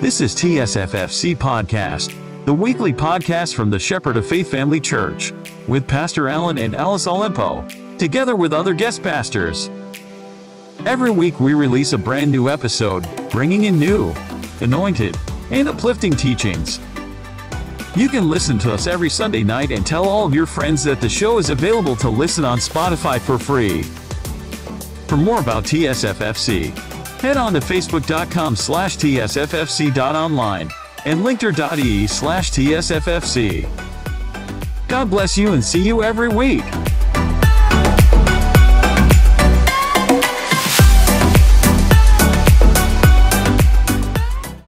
This is TSFFC Podcast, the weekly podcast from the Shepherd of Faith Family Church, with Pastor Allan and Alice Olimpo, together with other guest pastors. Every week we release a brand new episode, bringing in new, anointed, and uplifting teachings. You can listen to us every Sunday night and tell all of your friends that the show is available to listen on Spotify for free. For more about TSFFC, head on to facebook.com slash tsffc.online and linktr.ee slash tsffc. God bless you and see you every week.